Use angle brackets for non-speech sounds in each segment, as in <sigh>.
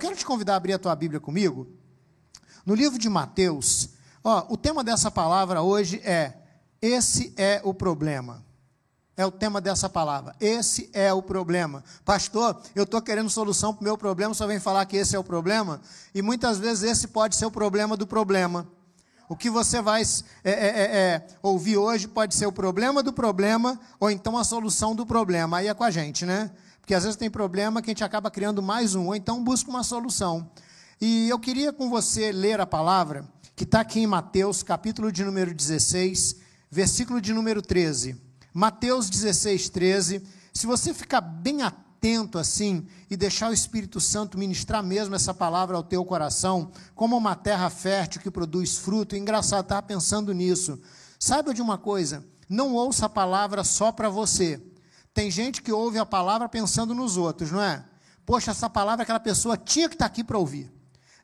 quero te convidar a abrir a tua Bíblia comigo. No livro de Mateus, ó, o tema dessa palavra hoje é: Esse é o problema. É o tema dessa palavra. Esse é o problema. Pastor, eu estou querendo solução para o meu problema, só vem falar que esse é o problema. E muitas vezes esse pode ser o problema do problema. O que você vai é, é, é, é, ouvir hoje pode ser o problema do problema, ou então a solução do problema. Aí é com a gente, né? Porque às vezes tem problema que a gente acaba criando mais um, ou então busca uma solução. E eu queria com você ler a palavra, que está aqui em Mateus, capítulo de número 16, versículo de número 13. Mateus 16, 13. Se você ficar bem atento assim e deixar o Espírito Santo ministrar mesmo essa palavra ao teu coração, como uma terra fértil que produz fruto, engraçado estar pensando nisso. Saiba de uma coisa: não ouça a palavra só para você. Tem gente que ouve a palavra pensando nos outros, não é? Poxa, essa palavra aquela pessoa tinha que estar aqui para ouvir.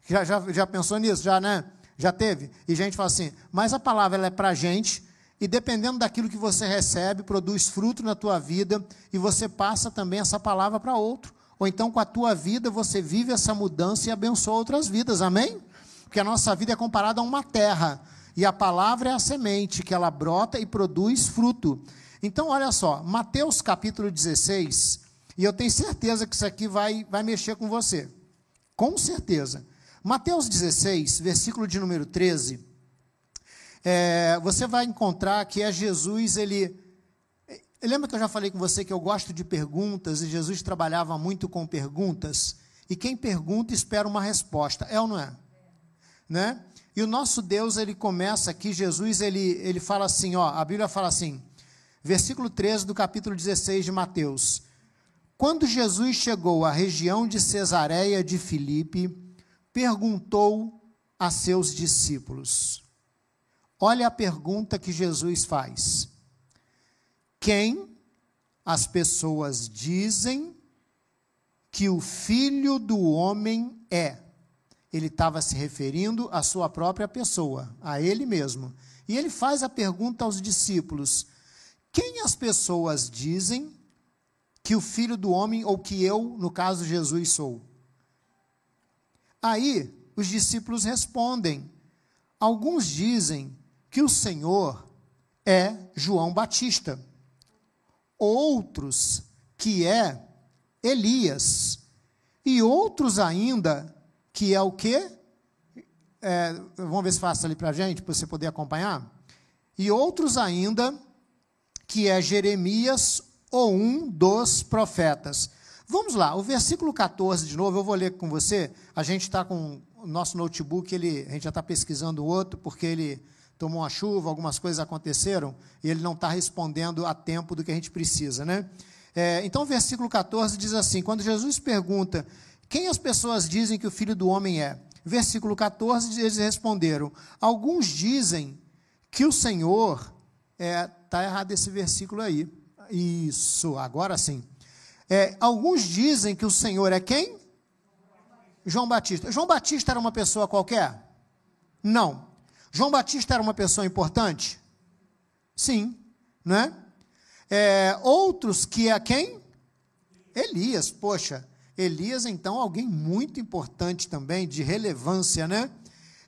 Já, já, já pensou nisso? Já, né? Já teve? E gente fala assim, mas a palavra ela é para a gente, e dependendo daquilo que você recebe, produz fruto na tua vida e você passa também essa palavra para outro. Ou então com a tua vida você vive essa mudança e abençoa outras vidas. Amém? Porque a nossa vida é comparada a uma terra e a palavra é a semente que ela brota e produz fruto. Então, olha só, Mateus capítulo 16, e eu tenho certeza que isso aqui vai, vai mexer com você. Com certeza. Mateus 16, versículo de número 13 é, você vai encontrar que é Jesus, ele. Lembra que eu já falei com você que eu gosto de perguntas e Jesus trabalhava muito com perguntas? E quem pergunta espera uma resposta, é ou não é? Né? E o nosso Deus, ele começa aqui, Jesus, ele, ele fala assim, ó, a Bíblia fala assim, versículo 13 do capítulo 16 de Mateus. Quando Jesus chegou à região de Cesareia de Filipe, perguntou a seus discípulos: Olha a pergunta que Jesus faz: Quem as pessoas dizem que o filho do homem é? Ele estava se referindo à sua própria pessoa, a ele mesmo. E ele faz a pergunta aos discípulos: Quem as pessoas dizem que o filho do homem, ou que eu, no caso Jesus, sou? Aí os discípulos respondem. Alguns dizem que o Senhor é João Batista. Outros que é Elias. E outros ainda que é o quê? É, vamos ver se faça ali para a gente, para você poder acompanhar. E outros ainda que é Jeremias ou um dos profetas. Vamos lá, o versículo 14 de novo, eu vou ler com você. A gente está com o nosso notebook, ele, a gente já está pesquisando outro, porque ele tomou uma chuva, algumas coisas aconteceram, e ele não está respondendo a tempo do que a gente precisa, né? É, então, o versículo 14 diz assim: quando Jesus pergunta quem as pessoas dizem que o filho do homem é, versículo 14, eles responderam: alguns dizem que o Senhor. Está é, tá errado esse versículo aí. Isso, agora sim. É, alguns dizem que o Senhor é quem? João Batista. João Batista era uma pessoa qualquer? Não. João Batista era uma pessoa importante? Sim, né? É, outros que é quem? Elias, poxa, Elias então alguém muito importante também, de relevância, né?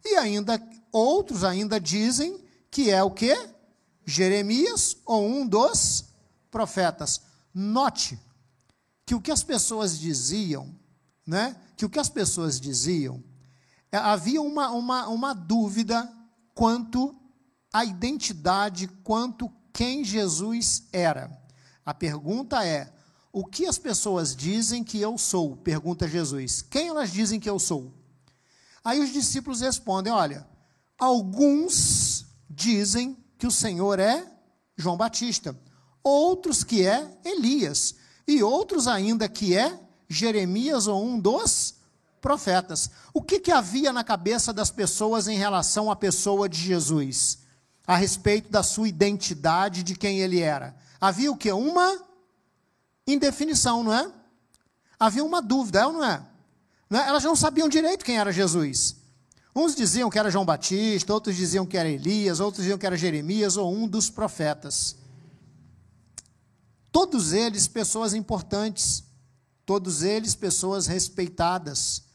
E ainda, outros ainda dizem que é o que? Jeremias ou um dos profetas. Note que o que as pessoas diziam, né? Que o que as pessoas diziam, é, havia uma, uma, uma dúvida quanto à identidade, quanto quem Jesus era. A pergunta é: o que as pessoas dizem que eu sou? Pergunta Jesus. Quem elas dizem que eu sou? Aí os discípulos respondem: olha, alguns dizem que o Senhor é João Batista, outros que é Elias, e outros ainda que é Jeremias ou um dos profetas. O que, que havia na cabeça das pessoas em relação à pessoa de Jesus? A respeito da sua identidade, de quem ele era. Havia o que? Uma indefinição, não é? Havia uma dúvida, é ou não é? Não é? Elas não sabiam direito quem era Jesus. Uns diziam que era João Batista, outros diziam que era Elias, outros diziam que era Jeremias ou um dos profetas. Todos eles pessoas importantes, todos eles pessoas respeitadas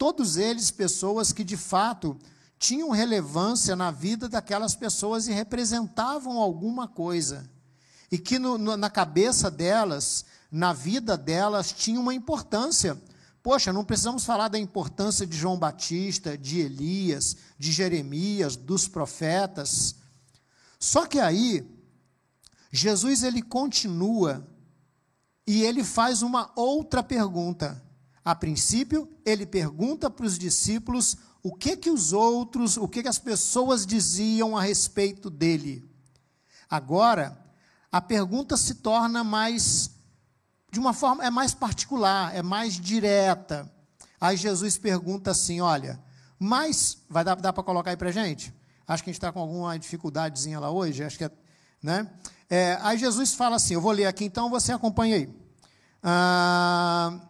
todos eles pessoas que de fato tinham relevância na vida daquelas pessoas e representavam alguma coisa. E que no, no, na cabeça delas, na vida delas, tinha uma importância. Poxa, não precisamos falar da importância de João Batista, de Elias, de Jeremias, dos profetas. Só que aí, Jesus ele continua e ele faz uma outra pergunta. A princípio, ele pergunta para os discípulos o que que os outros, o que que as pessoas diziam a respeito dele. Agora, a pergunta se torna mais de uma forma é mais particular, é mais direta. Aí Jesus pergunta assim, olha, mas vai dar, dar para colocar aí para gente? Acho que a gente está com alguma dificuldadezinha lá hoje, acho que é, né? É, aí Jesus fala assim, eu vou ler aqui então, você acompanha aí. Ah,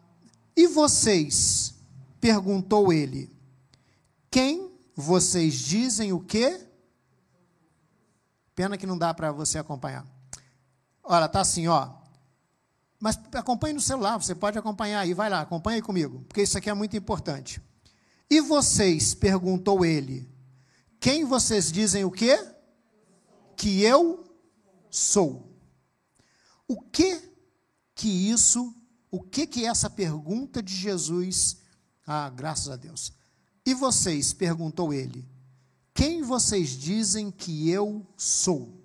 e vocês? Perguntou ele. Quem vocês dizem o quê? Pena que não dá para você acompanhar. Olha, tá assim, ó. Mas acompanhe no celular, você pode acompanhar aí, vai lá, acompanhe comigo, porque isso aqui é muito importante. E vocês? perguntou ele. Quem vocês dizem o quê? Que eu sou. O que que isso, o que que essa pergunta de Jesus, ah, graças a Deus, e vocês? perguntou ele. Quem vocês dizem que eu sou?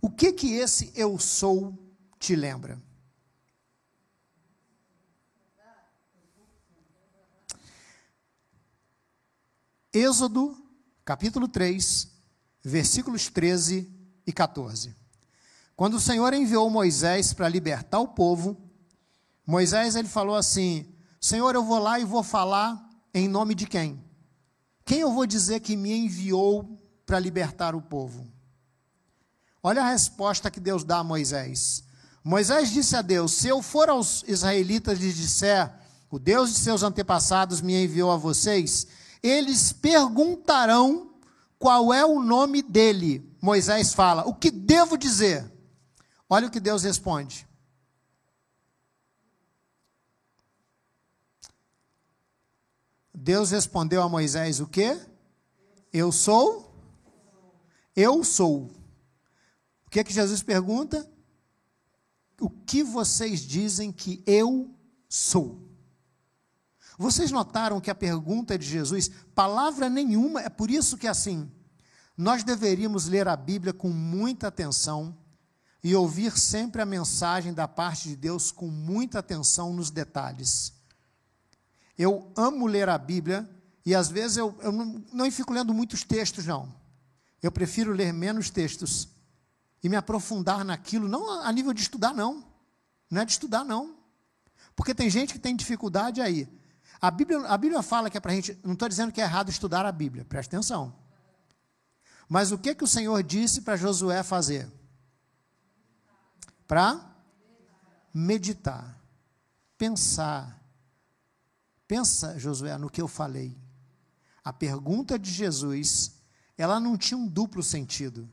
O que que esse eu sou te lembra? Êxodo, capítulo 3, versículos 13 e 14. Quando o Senhor enviou Moisés para libertar o povo, Moisés ele falou assim: Senhor, eu vou lá e vou falar em nome de quem? Quem eu vou dizer que me enviou para libertar o povo? Olha a resposta que Deus dá a Moisés. Moisés disse a Deus: Se eu for aos israelitas e disser, o Deus de seus antepassados me enviou a vocês, eles perguntarão qual é o nome dele. Moisés fala: O que devo dizer? Olha o que Deus responde. Deus respondeu a Moisés o quê? Eu sou? Eu sou. O que é que Jesus pergunta? O que vocês dizem que eu sou? Vocês notaram que a pergunta de Jesus, palavra nenhuma, é por isso que assim, nós deveríamos ler a Bíblia com muita atenção e ouvir sempre a mensagem da parte de Deus com muita atenção nos detalhes. Eu amo ler a Bíblia e às vezes eu, eu não, não fico lendo muitos textos, não. Eu prefiro ler menos textos e me aprofundar naquilo, não a nível de estudar, não. Não é de estudar, não. Porque tem gente que tem dificuldade aí. A Bíblia, a Bíblia fala que é para a gente. Não estou dizendo que é errado estudar a Bíblia, preste atenção. Mas o que, que o Senhor disse para Josué fazer? Para meditar, pensar, Pensa, Josué, no que eu falei. A pergunta de Jesus, ela não tinha um duplo sentido.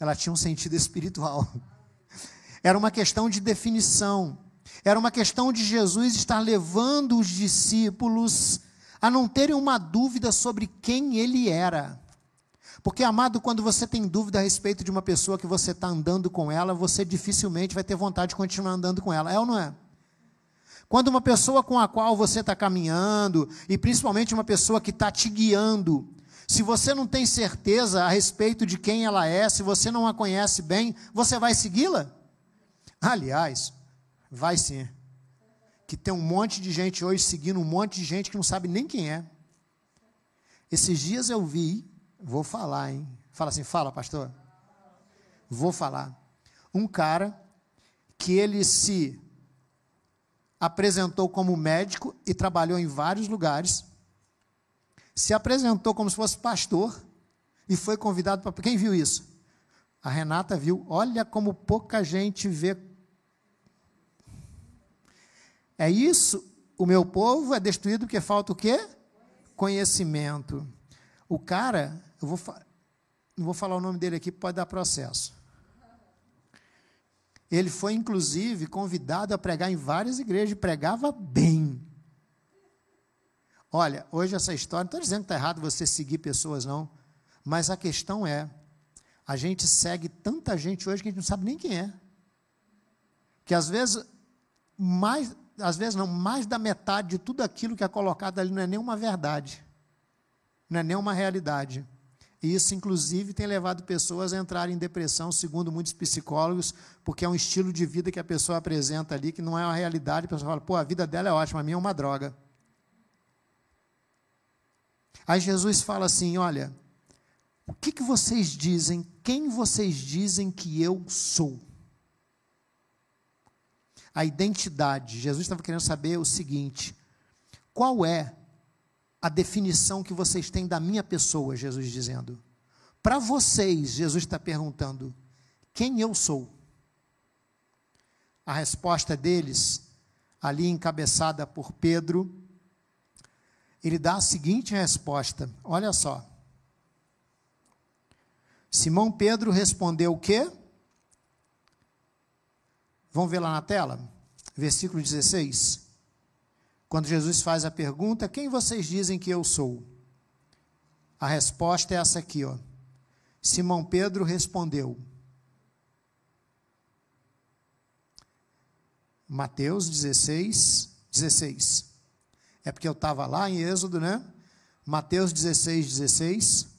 Ela tinha um sentido espiritual. <laughs> Era uma questão de definição. Era uma questão de Jesus estar levando os discípulos a não terem uma dúvida sobre quem ele era. Porque, amado, quando você tem dúvida a respeito de uma pessoa que você está andando com ela, você dificilmente vai ter vontade de continuar andando com ela. É ou não é? Quando uma pessoa com a qual você está caminhando, e principalmente uma pessoa que está te guiando, se você não tem certeza a respeito de quem ela é, se você não a conhece bem, você vai segui-la? Aliás, vai sim. Que tem um monte de gente hoje seguindo um monte de gente que não sabe nem quem é. Esses dias eu vi, vou falar, hein? Fala assim, fala, pastor. Vou falar. Um cara que ele se apresentou como médico e trabalhou em vários lugares. Se apresentou como se fosse pastor e foi convidado para. Quem viu isso? A Renata viu. Olha como pouca gente vê. É isso. O meu povo é destruído porque falta o quê? Conhecimento. O cara, eu vou, não vou falar o nome dele aqui, pode dar processo. Ele foi, inclusive, convidado a pregar em várias igrejas, e pregava bem. Olha, hoje essa história, não estou dizendo que está errado você seguir pessoas, não. Mas a questão é, a gente segue tanta gente hoje que a gente não sabe nem quem é. Que às vezes, mais, às vezes não, mais da metade de tudo aquilo que é colocado ali não é nem uma verdade. Não é nem uma realidade. E isso, inclusive, tem levado pessoas a entrarem em depressão, segundo muitos psicólogos, porque é um estilo de vida que a pessoa apresenta ali, que não é uma realidade. A pessoa fala, pô, a vida dela é ótima, a minha é uma droga. Aí Jesus fala assim: olha, o que, que vocês dizem, quem vocês dizem que eu sou? A identidade. Jesus estava querendo saber o seguinte: qual é a definição que vocês têm da minha pessoa, Jesus dizendo. Para vocês, Jesus está perguntando: quem eu sou? A resposta deles, ali encabeçada por Pedro, ele dá a seguinte resposta: olha só. Simão Pedro respondeu o quê? Vamos ver lá na tela? Versículo 16. Quando Jesus faz a pergunta: Quem vocês dizem que eu sou? A resposta é essa aqui, ó. Simão Pedro respondeu. Mateus 16, 16. É porque eu estava lá em Êxodo, né? Mateus 16, 16.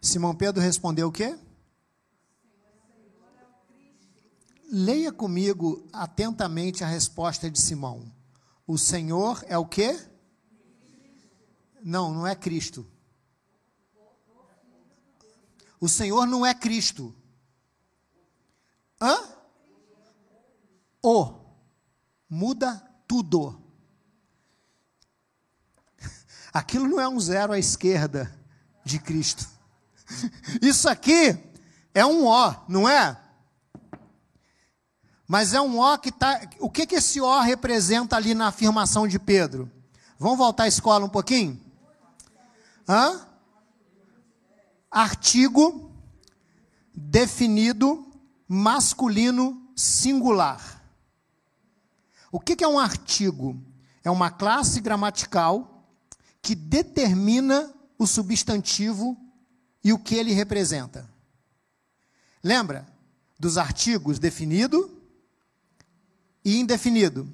Simão Pedro respondeu o quê? Leia comigo atentamente a resposta de Simão. O Senhor é o quê? Não, não é Cristo. O Senhor não é Cristo. Hã? O. Muda tudo. <laughs> Aquilo não é um zero à esquerda de Cristo. <laughs> Isso aqui é um O, não é? Mas é um O que está. O que, que esse O representa ali na afirmação de Pedro? Vamos voltar à escola um pouquinho? Hã? Artigo definido masculino singular. O que, é um artigo? É uma classe gramatical que determina o substantivo e o que ele representa. Lembra dos artigos definido e indefinido?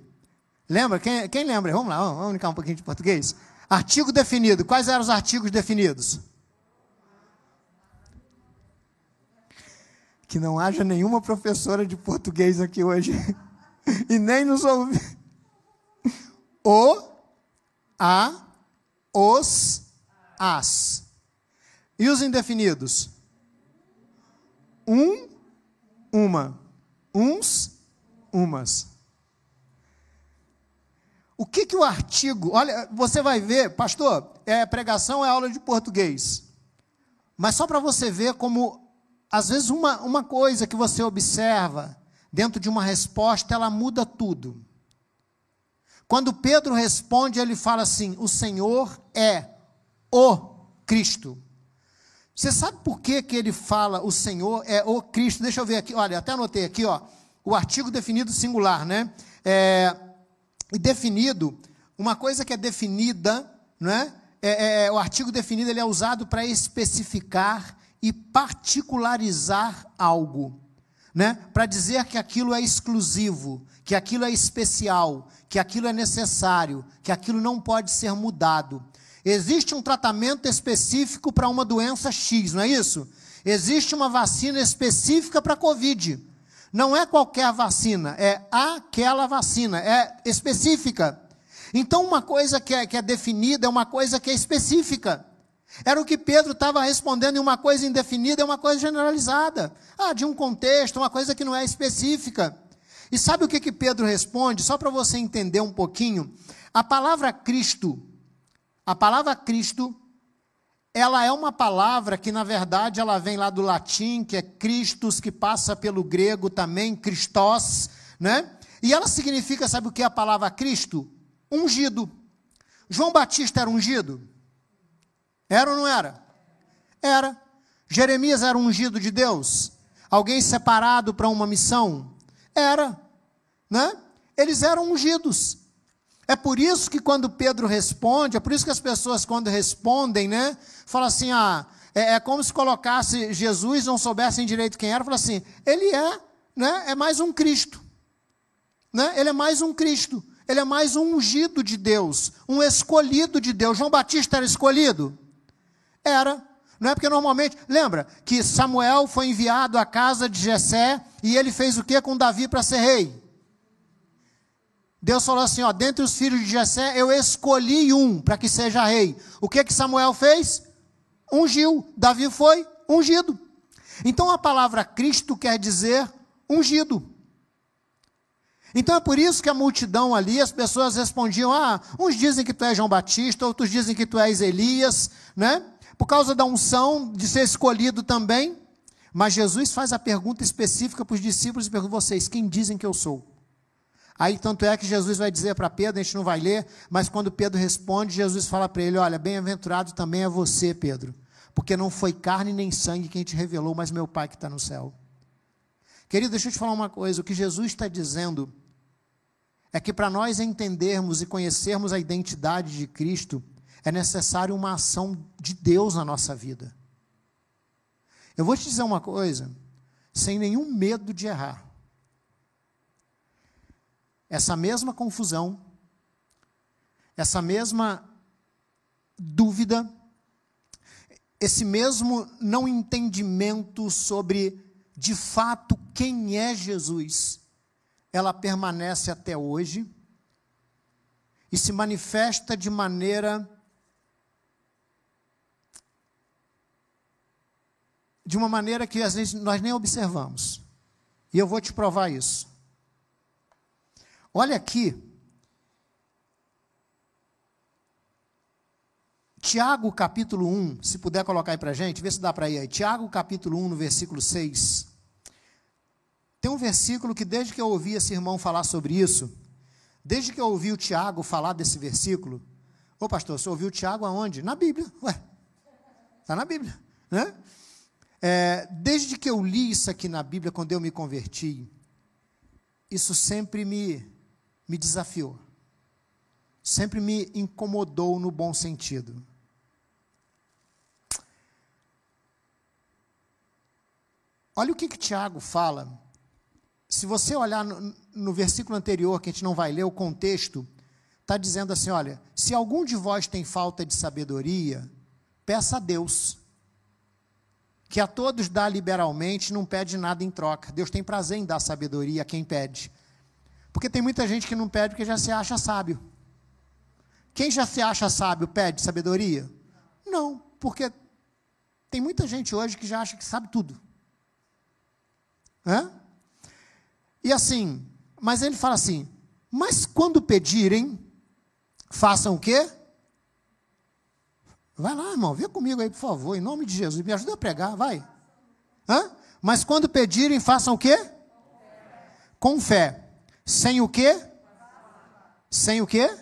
Lembra? Quem, quem lembra? Vamos lá, vamos brincar um pouquinho de português. Artigo definido. Quais eram os artigos definidos? Que não haja nenhuma professora de português aqui hoje <laughs> e nem nos ouvir. O, a, os, as. E os indefinidos? Um, uma. Uns, umas. O que, que o artigo. Olha, você vai ver, pastor, é, pregação é aula de português. Mas só para você ver como, às vezes, uma, uma coisa que você observa dentro de uma resposta, ela muda tudo. Quando Pedro responde, ele fala assim: O Senhor é o Cristo. Você sabe por que, que ele fala o Senhor é o Cristo? Deixa eu ver aqui, olha, até anotei aqui, ó, o artigo definido singular, né? É, definido, uma coisa que é definida, né? É, é, é, o artigo definido ele é usado para especificar e particularizar algo, né? Para dizer que aquilo é exclusivo, que aquilo é especial, que aquilo é necessário, que aquilo não pode ser mudado. Existe um tratamento específico para uma doença X, não é isso? Existe uma vacina específica para a Covid. Não é qualquer vacina, é aquela vacina, é específica. Então, uma coisa que é, que é definida é uma coisa que é específica. Era o que Pedro estava respondendo em uma coisa indefinida, é uma coisa generalizada. Ah, de um contexto, uma coisa que não é específica. E sabe o que, que Pedro responde? Só para você entender um pouquinho. A palavra Cristo a palavra Cristo, ela é uma palavra que, na verdade, ela vem lá do latim, que é Christus, que passa pelo grego também, Christos, né? E ela significa, sabe o que é a palavra Cristo? Ungido. João Batista era ungido? Era ou não era? Era. Jeremias era ungido de Deus? Alguém separado para uma missão? Era. Né? Eles eram ungidos. É por isso que quando Pedro responde, é por isso que as pessoas quando respondem, né, falam assim, ah, é, é como se colocasse Jesus, não soubessem direito quem era, falam assim, ele é, né, é mais um Cristo, né, ele é mais um Cristo, ele é mais um ungido de Deus, um escolhido de Deus. João Batista era escolhido? Era. Não é porque normalmente, lembra que Samuel foi enviado à casa de Jessé e ele fez o que com Davi para ser rei? Deus falou assim, ó, dentre os filhos de Jessé eu escolhi um para que seja rei. O que que Samuel fez? Ungiu. Davi foi ungido. Então a palavra Cristo quer dizer ungido. Então é por isso que a multidão ali, as pessoas respondiam: ah, uns dizem que tu és João Batista, outros dizem que tu és Elias, né? por causa da unção de ser escolhido também. Mas Jesus faz a pergunta específica para os discípulos e pergunta: vocês, quem dizem que eu sou? Aí, tanto é que Jesus vai dizer para Pedro, a gente não vai ler, mas quando Pedro responde, Jesus fala para ele: Olha, bem-aventurado também é você, Pedro, porque não foi carne nem sangue quem te revelou, mas meu Pai que está no céu. Querido, deixa eu te falar uma coisa: o que Jesus está dizendo é que para nós entendermos e conhecermos a identidade de Cristo, é necessário uma ação de Deus na nossa vida. Eu vou te dizer uma coisa, sem nenhum medo de errar. Essa mesma confusão, essa mesma dúvida, esse mesmo não entendimento sobre de fato quem é Jesus, ela permanece até hoje e se manifesta de maneira de uma maneira que às vezes nós nem observamos. E eu vou te provar isso. Olha aqui. Tiago capítulo 1, se puder colocar aí para gente, vê se dá para ir aí. Tiago capítulo 1, no versículo 6. Tem um versículo que desde que eu ouvi esse irmão falar sobre isso, desde que eu ouvi o Tiago falar desse versículo, ô pastor, você ouviu o Tiago aonde? Na Bíblia, ué, está na Bíblia, né? É, desde que eu li isso aqui na Bíblia, quando eu me converti, isso sempre me, me desafiou. Sempre me incomodou no bom sentido. Olha o que, que Tiago fala. Se você olhar no, no versículo anterior, que a gente não vai ler o contexto, está dizendo assim: olha, se algum de vós tem falta de sabedoria, peça a Deus que a todos dá liberalmente, não pede nada em troca. Deus tem prazer em dar sabedoria a quem pede. Porque tem muita gente que não pede porque já se acha sábio. Quem já se acha sábio pede sabedoria? Não, porque tem muita gente hoje que já acha que sabe tudo. Hã? E assim, mas ele fala assim: mas quando pedirem, façam o quê? Vai lá, irmão, vem comigo aí, por favor, em nome de Jesus. Me ajuda a pregar, vai. Hã? Mas quando pedirem, façam o quê? Com fé. Sem o quê? Sem o quê?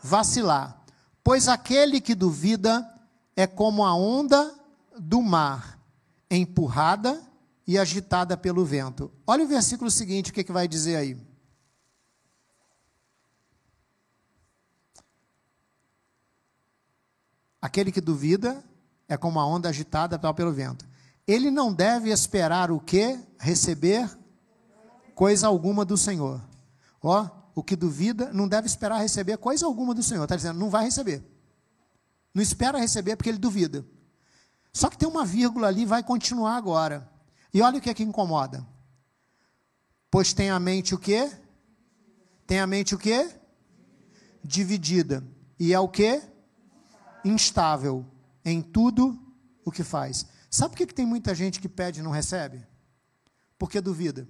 Vacilar. Pois aquele que duvida é como a onda do mar, empurrada e agitada pelo vento. Olha o versículo seguinte, o que, que vai dizer aí? Aquele que duvida é como uma onda agitada pelo vento. Ele não deve esperar o que? Receber coisa alguma do Senhor. Ó, o que duvida não deve esperar receber coisa alguma do Senhor. Está dizendo, não vai receber. Não espera receber porque ele duvida. Só que tem uma vírgula ali, vai continuar agora. E olha o que é que incomoda. Pois tem a mente o quê? Tem a mente o quê? Dividida. E é o quê? instável em tudo o que faz. Sabe por que, que tem muita gente que pede e não recebe? Porque duvida.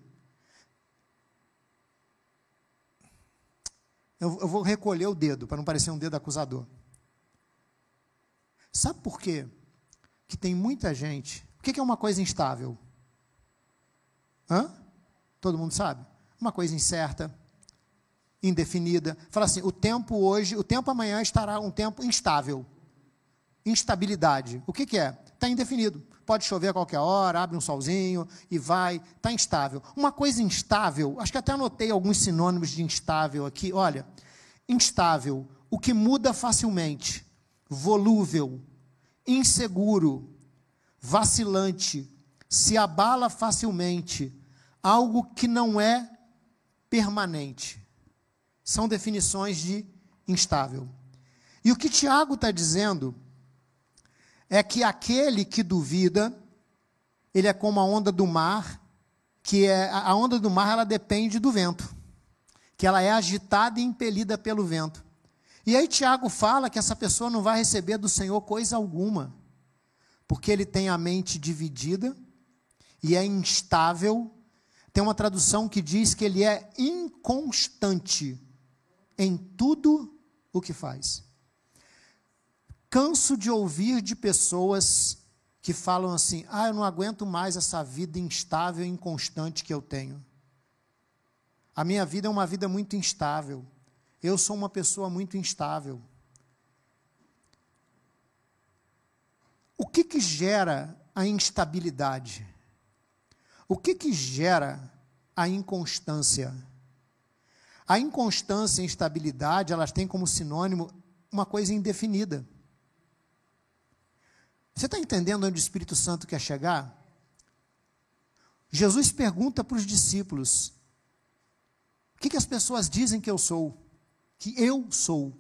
Eu, eu vou recolher o dedo, para não parecer um dedo acusador. Sabe por quê? Que tem muita gente. O que, é uma coisa instável? Hã? Todo mundo sabe? Uma coisa incerta, indefinida. Fala assim: o tempo hoje, o tempo amanhã estará um tempo instável instabilidade. O que, que é? Está indefinido. Pode chover a qualquer hora, abre um solzinho e vai. Está instável. Uma coisa instável, acho que até anotei alguns sinônimos de instável aqui. Olha, instável, o que muda facilmente, volúvel, inseguro, vacilante, se abala facilmente, algo que não é permanente. São definições de instável. E o que Tiago está dizendo é que aquele que duvida, ele é como a onda do mar, que é a onda do mar ela depende do vento, que ela é agitada e impelida pelo vento. E aí Tiago fala que essa pessoa não vai receber do Senhor coisa alguma, porque ele tem a mente dividida e é instável. Tem uma tradução que diz que ele é inconstante em tudo o que faz. Canso de ouvir de pessoas que falam assim: ah, eu não aguento mais essa vida instável e inconstante que eu tenho. A minha vida é uma vida muito instável. Eu sou uma pessoa muito instável. O que que gera a instabilidade? O que que gera a inconstância? A inconstância e a instabilidade, elas têm como sinônimo uma coisa indefinida. Você está entendendo onde o Espírito Santo quer chegar? Jesus pergunta para os discípulos: o que, que as pessoas dizem que eu sou? Que eu sou.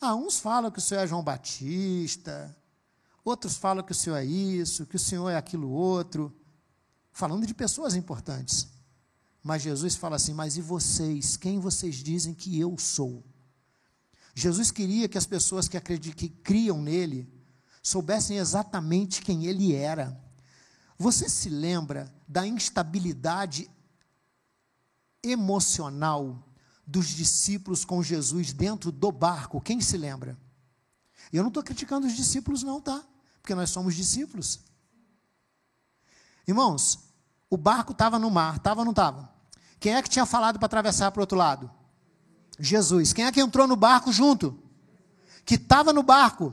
Ah, uns falam que o Senhor é João Batista, outros falam que o Senhor é isso, que o Senhor é aquilo outro, falando de pessoas importantes. Mas Jesus fala assim: Mas e vocês? Quem vocês dizem que eu sou? Jesus queria que as pessoas que, acreditam, que criam nele soubessem exatamente quem ele era. Você se lembra da instabilidade emocional dos discípulos com Jesus dentro do barco? Quem se lembra? Eu não estou criticando os discípulos, não, tá? Porque nós somos discípulos. Irmãos, o barco estava no mar, estava ou não estava? Quem é que tinha falado para atravessar para o outro lado? Jesus. Quem é que entrou no barco junto? Que estava no barco?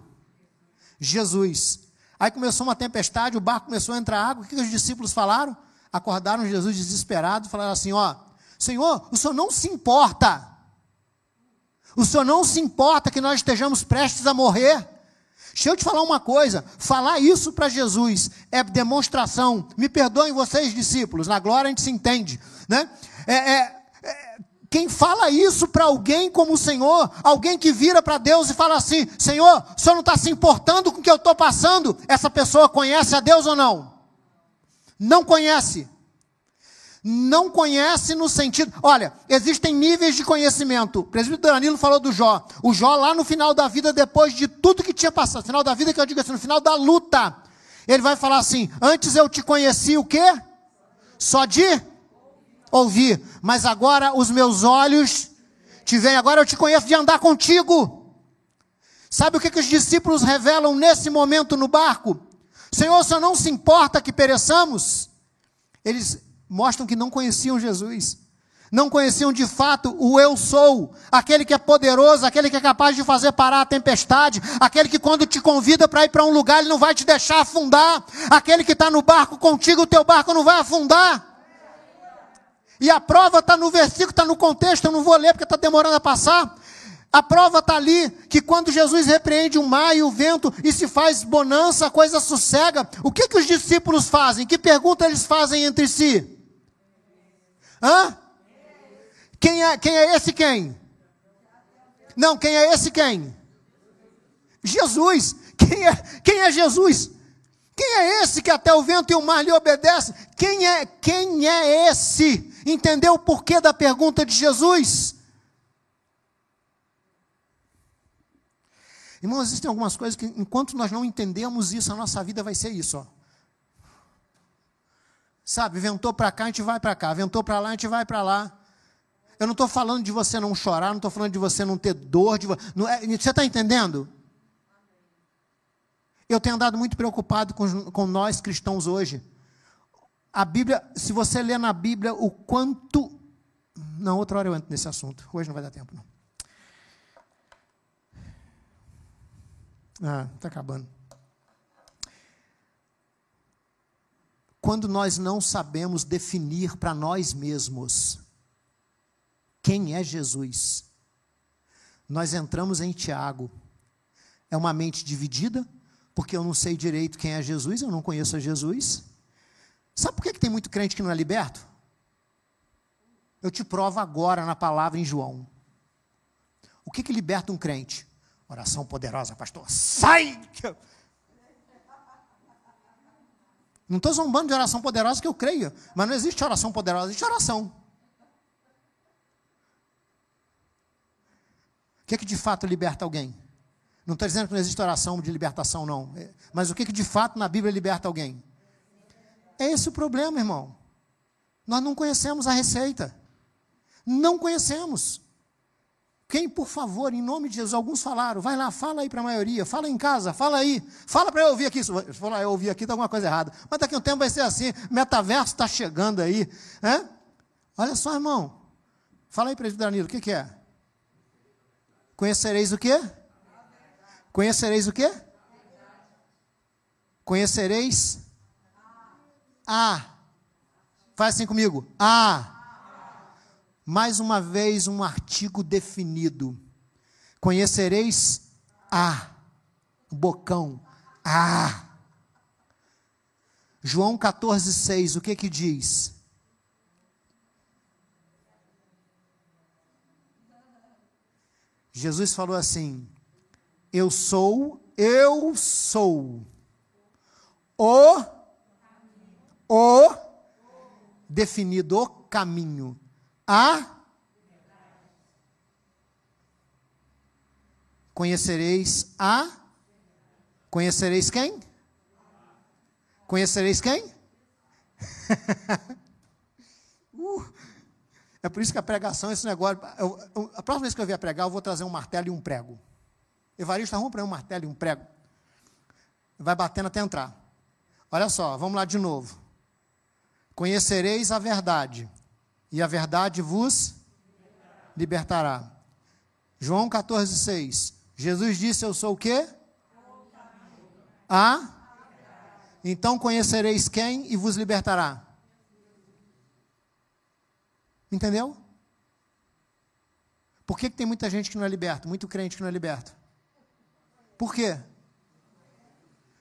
Jesus. Aí começou uma tempestade, o barco começou a entrar água. O que os discípulos falaram? Acordaram Jesus desesperado, falaram assim: Ó, Senhor, o Senhor não se importa. O Senhor não se importa que nós estejamos prestes a morrer. Deixa eu te falar uma coisa: falar isso para Jesus é demonstração. Me perdoem vocês, discípulos, na glória a gente se entende, né? É, é, é quem fala isso para alguém como o Senhor, alguém que vira para Deus e fala assim: Senhor, o Senhor não está se importando com o que eu estou passando, essa pessoa conhece a Deus ou não? Não conhece. Não conhece no sentido. Olha, existem níveis de conhecimento. O presbítero Danilo falou do Jó. O Jó, lá no final da vida, depois de tudo que tinha passado, final da vida que eu digo assim, no final da luta, ele vai falar assim: Antes eu te conheci o quê? Só de ouvir, mas agora os meus olhos te veem, agora eu te conheço de andar contigo. Sabe o que, que os discípulos revelam nesse momento no barco? Senhor, o Senhor não se importa que pereçamos? Eles mostram que não conheciam Jesus. Não conheciam de fato o eu sou, aquele que é poderoso, aquele que é capaz de fazer parar a tempestade, aquele que quando te convida para ir para um lugar, ele não vai te deixar afundar, aquele que está no barco contigo, o teu barco não vai afundar. E a prova está no versículo, está no contexto, eu não vou ler porque está demorando a passar. A prova está ali que quando Jesus repreende o mar e o vento e se faz bonança, a coisa sossega. O que, que os discípulos fazem? Que pergunta eles fazem entre si? Hã? Quem é, quem é esse quem? Não, quem é esse quem? Jesus. Quem é, quem é Jesus? Quem é esse que até o vento e o mar lhe obedecem? Quem é, quem é esse? Entendeu o porquê da pergunta de Jesus? Irmãos, existem algumas coisas que, enquanto nós não entendemos isso, a nossa vida vai ser isso. Ó. Sabe, ventou para cá, a gente vai para cá. Ventou para lá, a gente vai para lá. Eu não estou falando de você não chorar, não estou falando de você não ter dor. De, não, é, você está entendendo? Eu tenho andado muito preocupado com, com nós cristãos hoje. A Bíblia, se você ler na Bíblia o quanto. Não, outra hora eu entro nesse assunto. Hoje não vai dar tempo, não. Ah, está acabando. Quando nós não sabemos definir para nós mesmos quem é Jesus, nós entramos em Tiago. É uma mente dividida, porque eu não sei direito quem é Jesus, eu não conheço a Jesus. Sabe por que, que tem muito crente que não é liberto? Eu te provo agora na palavra em João. O que, que liberta um crente? Oração poderosa, pastor. Sai! Não estou zombando de oração poderosa que eu creio, mas não existe oração poderosa, existe oração. O que, que de fato liberta alguém? Não estou dizendo que não existe oração de libertação, não. É, mas o que, que de fato na Bíblia liberta alguém? É esse o problema, irmão. Nós não conhecemos a receita. Não conhecemos. Quem, por favor, em nome de Jesus, alguns falaram, vai lá, fala aí para a maioria, fala em casa, fala aí, fala para eu ouvir aqui. Se falar, eu ouvi aqui, está alguma coisa errada. Mas daqui a um tempo vai ser assim, metaverso está chegando aí. Né? Olha só, irmão. Fala aí para ele, Danilo, o que, que é? Conhecereis o quê? Conhecereis o quê? Conhecereis a. Faz assim comigo. A. Mais uma vez um artigo definido. Conhecereis a. O bocão. A. João 14, 6, o que que diz? Jesus falou assim: Eu sou, eu sou o, o definido, o caminho, a conhecereis a conhecereis quem? Conhecereis quem? <laughs> uh, é por isso que a pregação, esse negócio. Eu, eu, a próxima vez que eu vier pregar, eu vou trazer um martelo e um prego. Evaristo, arruma para um martelo e um prego. Vai batendo até entrar. Olha só, vamos lá de novo. Conhecereis a verdade, e a verdade vos libertará. João 14, 6. Jesus disse: Eu sou o quê? A? Então conhecereis quem e vos libertará. Entendeu? Por que, que tem muita gente que não é liberta? Muito crente que não é liberto? Por quê?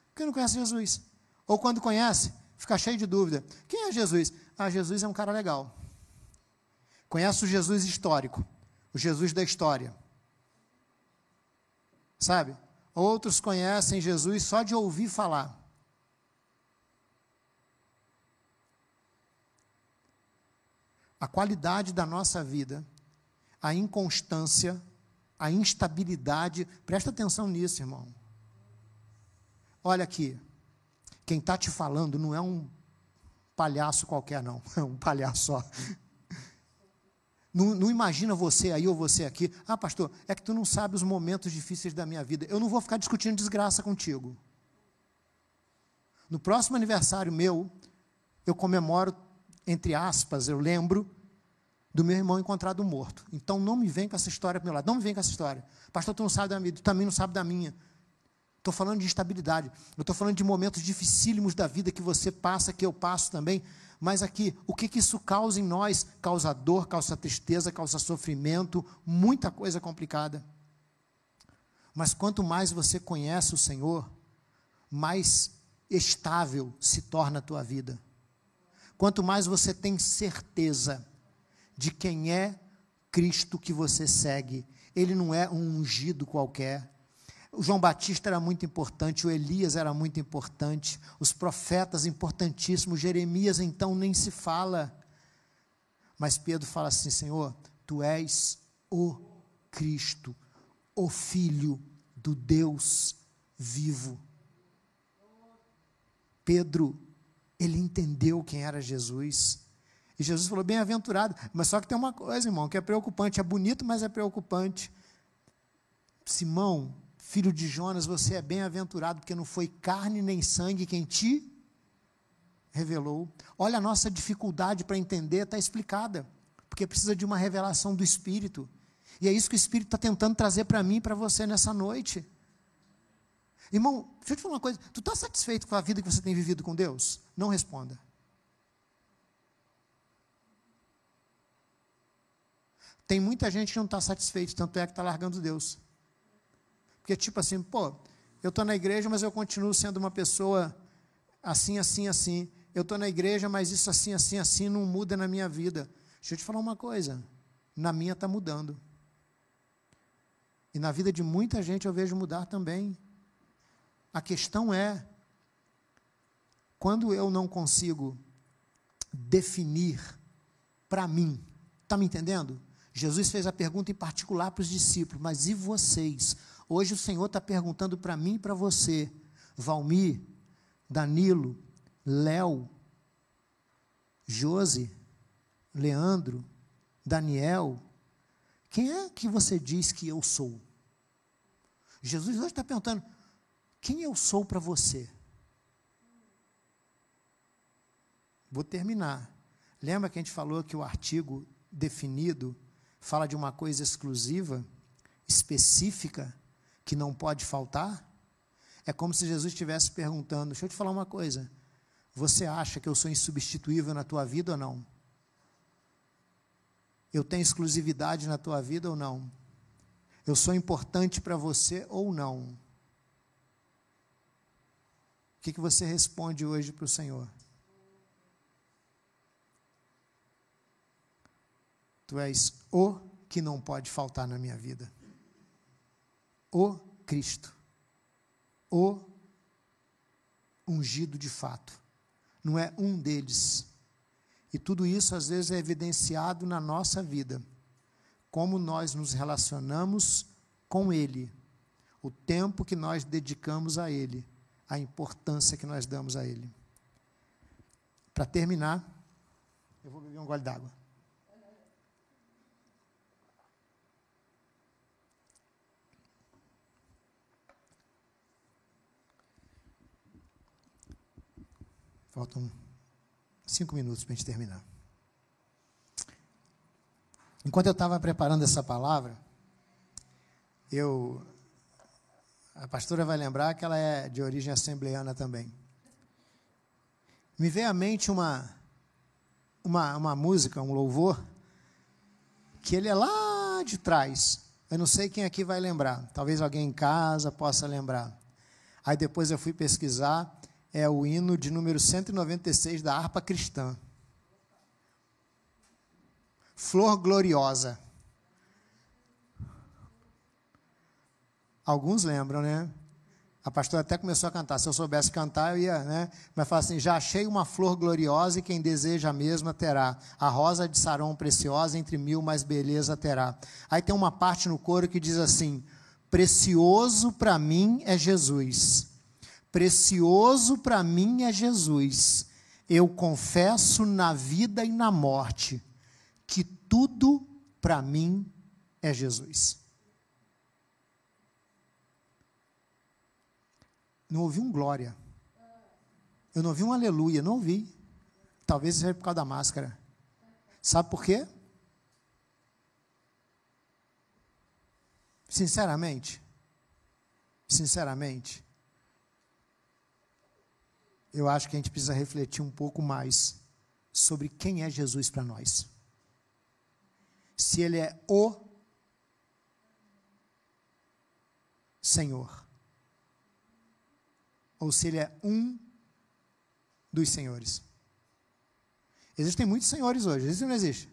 Porque não conhece Jesus. Ou quando conhece, fica cheio de dúvida. Quem é Jesus? Ah, Jesus é um cara legal. Conhece o Jesus histórico, o Jesus da história. Sabe? Outros conhecem Jesus só de ouvir falar. a qualidade da nossa vida, a inconstância, a instabilidade. Presta atenção nisso, irmão. Olha aqui. Quem está te falando não é um palhaço qualquer, não. <laughs> É um palhaço só. Não, não, imagina você aí ou você aqui. Ah, pastor, é que tu não sabe os momentos difíceis da minha vida. Eu não vou ficar discutindo desgraça contigo. No próximo aniversário meu, eu comemoro entre aspas, eu lembro do meu irmão encontrado morto. Então não me vem com essa história para meu lado. Não me vem com essa história. Pastor, tu não sabe da minha, tu também não sabe da minha. Estou falando de instabilidade. Eu estou falando de momentos dificílimos da vida que você passa, que eu passo também. Mas aqui, o que, que isso causa em nós? Causa dor, causa tristeza, causa sofrimento, muita coisa complicada. Mas quanto mais você conhece o Senhor, mais estável se torna a tua vida. Quanto mais você tem certeza de quem é Cristo que você segue. Ele não é um ungido qualquer. O João Batista era muito importante, o Elias era muito importante, os profetas importantíssimos, Jeremias então nem se fala. Mas Pedro fala assim: Senhor, tu és o Cristo, o Filho do Deus vivo. Pedro ele entendeu quem era Jesus. E Jesus falou: bem-aventurado. Mas só que tem uma coisa, irmão, que é preocupante. É bonito, mas é preocupante. Simão, filho de Jonas, você é bem-aventurado, porque não foi carne nem sangue quem te revelou. Olha a nossa dificuldade para entender, está explicada. Porque precisa de uma revelação do Espírito. E é isso que o Espírito está tentando trazer para mim e para você nessa noite. Irmão, deixa eu te falar uma coisa. Tu está satisfeito com a vida que você tem vivido com Deus? Não responda. Tem muita gente que não está satisfeito, tanto é que está largando Deus. Porque, tipo assim, pô, eu estou na igreja, mas eu continuo sendo uma pessoa assim, assim, assim. Eu estou na igreja, mas isso assim, assim, assim não muda na minha vida. Deixa eu te falar uma coisa. Na minha está mudando. E na vida de muita gente eu vejo mudar também. A questão é, quando eu não consigo definir para mim, está me entendendo? Jesus fez a pergunta em particular para os discípulos, mas e vocês? Hoje o Senhor está perguntando para mim e para você, Valmir, Danilo, Léo, Josi, Leandro, Daniel, quem é que você diz que eu sou? Jesus hoje está perguntando: quem eu sou para você? Vou terminar. Lembra que a gente falou que o artigo definido fala de uma coisa exclusiva, específica, que não pode faltar? É como se Jesus estivesse perguntando: deixa eu te falar uma coisa. Você acha que eu sou insubstituível na tua vida ou não? Eu tenho exclusividade na tua vida ou não? Eu sou importante para você ou não? O que, que você responde hoje para o Senhor? Tu és o que não pode faltar na minha vida. O Cristo. O ungido de fato. Não é um deles. E tudo isso às vezes é evidenciado na nossa vida. Como nós nos relacionamos com Ele. O tempo que nós dedicamos a Ele a importância que nós damos a Ele. Para terminar, eu vou beber um gole d'água. Faltam cinco minutos para a gente terminar. Enquanto eu estava preparando essa palavra, eu a pastora vai lembrar que ela é de origem assembleana também. Me veio à mente uma, uma, uma música, um louvor, que ele é lá de trás. Eu não sei quem aqui vai lembrar. Talvez alguém em casa possa lembrar. Aí depois eu fui pesquisar. É o hino de número 196 da harpa cristã. Flor gloriosa. Alguns lembram, né? A pastora até começou a cantar. Se eu soubesse cantar, eu ia, né? Mas fala assim: já achei uma flor gloriosa e quem deseja a mesma terá. A rosa de Sarão preciosa, entre mil mais beleza terá. Aí tem uma parte no coro que diz assim: Precioso para mim é Jesus. Precioso para mim é Jesus. Eu confesso na vida e na morte que tudo para mim é Jesus. Não ouvi um glória. Eu não ouvi um aleluia, não ouvi. Talvez seja por causa da máscara. Sabe por quê? Sinceramente, sinceramente, eu acho que a gente precisa refletir um pouco mais sobre quem é Jesus para nós. Se Ele é o Senhor ou se ele é um dos senhores. Existem muitos senhores hoje, existe ou não existe?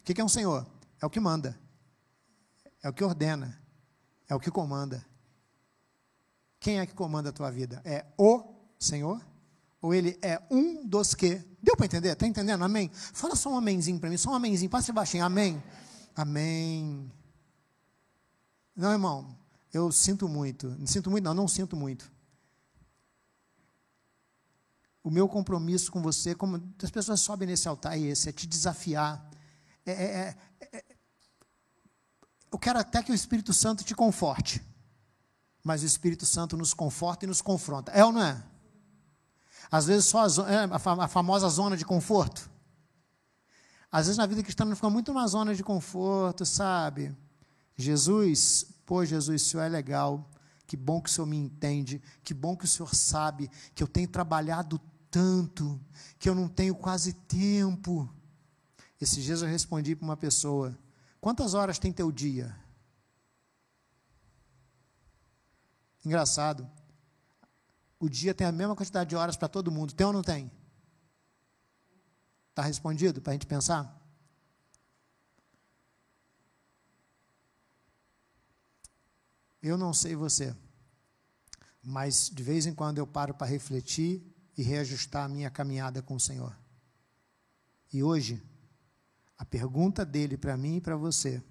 O que é um senhor? É o que manda, é o que ordena, é o que comanda. Quem é que comanda a tua vida? É o Senhor? Ou ele é um dos que? Deu para entender? Está entendendo? Amém? Fala só um amenzinho para mim, só um amenzinho, passe baixinho. Amém? Amém. Não, irmão, eu sinto muito. Não sinto muito, não, não sinto muito o meu compromisso com você, como as pessoas sobem nesse altar, é esse, é te desafiar. É, é, é, é, eu quero até que o Espírito Santo te conforte, mas o Espírito Santo nos conforta e nos confronta. É ou não é? Às vezes só a, é, a famosa zona de conforto. Às vezes na vida cristã não fica muito uma zona de conforto, sabe? Jesus, pô, Jesus, o Senhor é legal. que bom que o Senhor me entende, que bom que o Senhor sabe que eu tenho trabalhado tanto, que eu não tenho quase tempo. Esses dias eu respondi para uma pessoa: Quantas horas tem teu dia? Engraçado. O dia tem a mesma quantidade de horas para todo mundo, tem ou não tem? Está respondido para a gente pensar? Eu não sei você, mas de vez em quando eu paro para refletir e reajustar a minha caminhada com o Senhor. E hoje, a pergunta dele para mim e para você: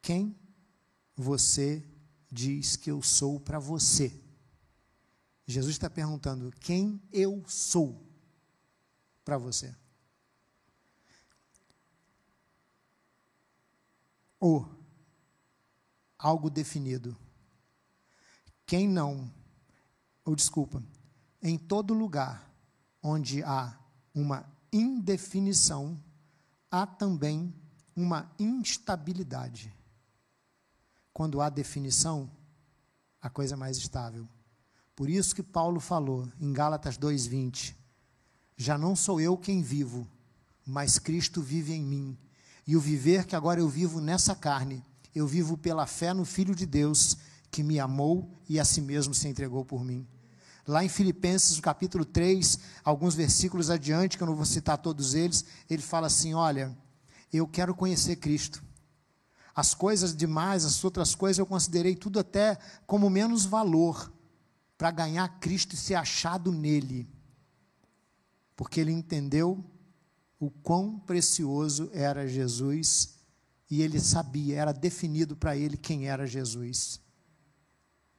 quem você diz que eu sou para você? Jesus está perguntando: quem eu sou para você? Ou algo definido. Quem não, ou desculpa, em todo lugar onde há uma indefinição, há também uma instabilidade. Quando há definição, a coisa é mais estável. Por isso que Paulo falou em Gálatas 2:20, já não sou eu quem vivo, mas Cristo vive em mim. E o viver que agora eu vivo nessa carne, eu vivo pela fé no Filho de Deus, que me amou e a si mesmo se entregou por mim. Lá em Filipenses, capítulo 3, alguns versículos adiante, que eu não vou citar todos eles, ele fala assim: Olha, eu quero conhecer Cristo. As coisas demais, as outras coisas, eu considerei tudo até como menos valor para ganhar Cristo e ser achado nele. Porque ele entendeu o quão precioso era Jesus e ele sabia, era definido para ele quem era Jesus.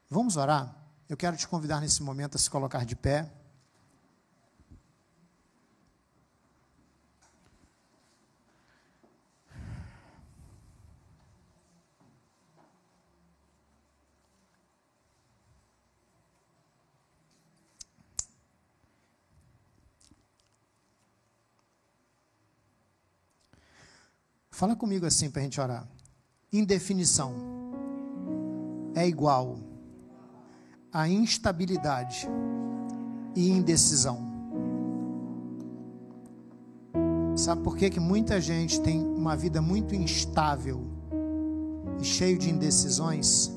Vamos orar? Eu quero te convidar nesse momento a se colocar de pé. Fala comigo assim para a gente orar. Indefinição é igual a instabilidade e indecisão. Sabe por que, que muita gente tem uma vida muito instável e cheio de indecisões?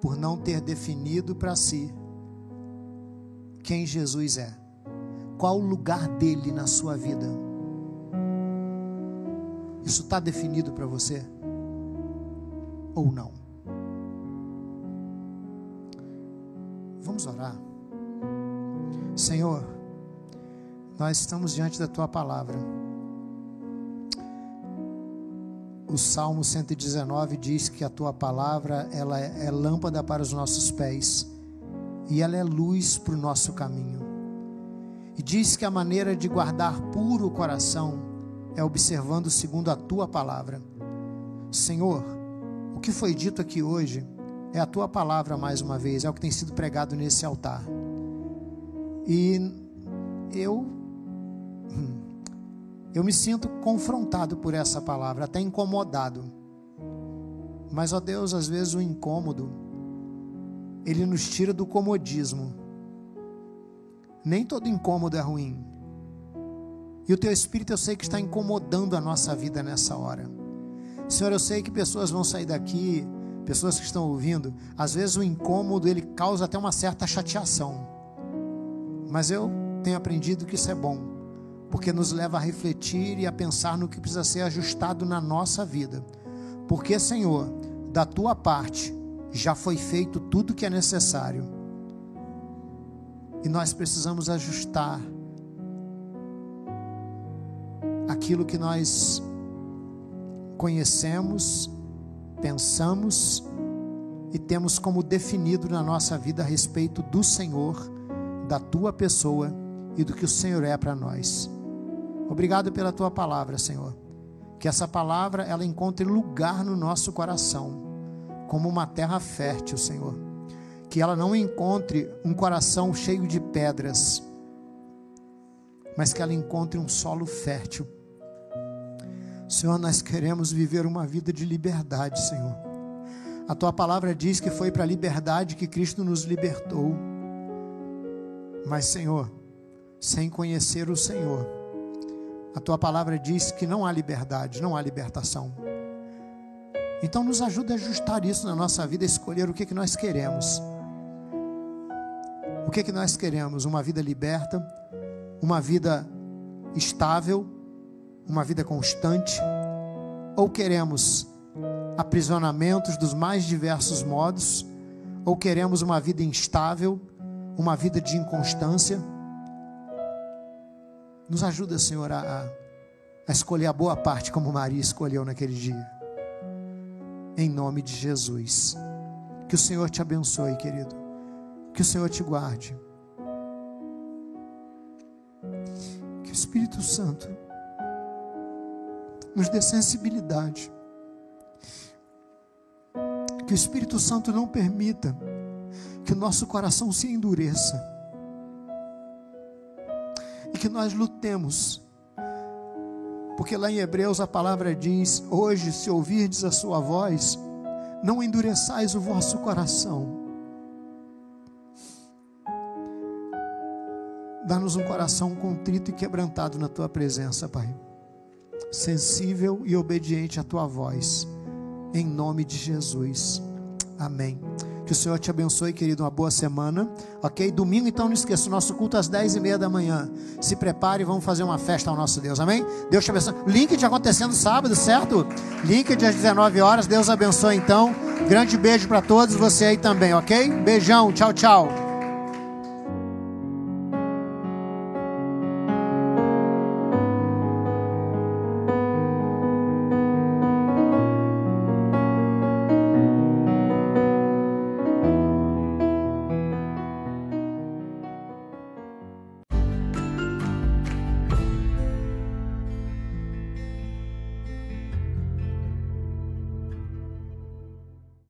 Por não ter definido para si quem Jesus é, qual o lugar dele na sua vida. Isso está definido para você? Ou não? Vamos orar. Senhor, nós estamos diante da tua palavra. O Salmo 119 diz que a tua palavra ela é lâmpada para os nossos pés e ela é luz para o nosso caminho. E diz que a maneira de guardar puro o coração é observando segundo a tua palavra. Senhor, o que foi dito aqui hoje é a tua palavra mais uma vez, é o que tem sido pregado nesse altar. E eu eu me sinto confrontado por essa palavra, até incomodado. Mas ó Deus, às vezes o incômodo ele nos tira do comodismo. Nem todo incômodo é ruim. E o teu espírito eu sei que está incomodando a nossa vida nessa hora. Senhor, eu sei que pessoas vão sair daqui, pessoas que estão ouvindo, às vezes o incômodo ele causa até uma certa chateação. Mas eu tenho aprendido que isso é bom, porque nos leva a refletir e a pensar no que precisa ser ajustado na nossa vida. Porque, Senhor, da tua parte já foi feito tudo que é necessário. E nós precisamos ajustar aquilo que nós conhecemos, pensamos e temos como definido na nossa vida a respeito do Senhor, da tua pessoa e do que o Senhor é para nós. Obrigado pela tua palavra, Senhor. Que essa palavra ela encontre lugar no nosso coração, como uma terra fértil, Senhor. Que ela não encontre um coração cheio de pedras, mas que ela encontre um solo fértil. Senhor, nós queremos viver uma vida de liberdade, Senhor. A tua palavra diz que foi para a liberdade que Cristo nos libertou. Mas, Senhor, sem conhecer o Senhor, a tua palavra diz que não há liberdade, não há libertação. Então, nos ajuda a ajustar isso na nossa vida, escolher o que, que nós queremos. O que, que nós queremos? Uma vida liberta, uma vida estável, uma vida constante, ou queremos aprisionamentos dos mais diversos modos, ou queremos uma vida instável, uma vida de inconstância. Nos ajuda, Senhor, a, a escolher a boa parte como Maria escolheu naquele dia. Em nome de Jesus. Que o Senhor te abençoe, querido. Que o Senhor te guarde. Espírito Santo nos dê sensibilidade que o Espírito Santo não permita que o nosso coração se endureça e que nós lutemos. Porque lá em Hebreus a palavra diz: Hoje, se ouvirdes a sua voz, não endureçais o vosso coração. Dá-nos um coração contrito e quebrantado na tua presença, Pai. Sensível e obediente à tua voz em nome de Jesus. Amém. Que o Senhor te abençoe, querido. Uma boa semana. Ok? Domingo, então, não esqueça. O nosso culto às 10 e meia da manhã. Se prepare e vamos fazer uma festa ao nosso Deus. Amém? Deus te abençoe. Link de acontecendo sábado, certo? Link de às 19 horas. Deus abençoe, então. Grande beijo para todos. Você aí também, ok? Beijão. Tchau, tchau.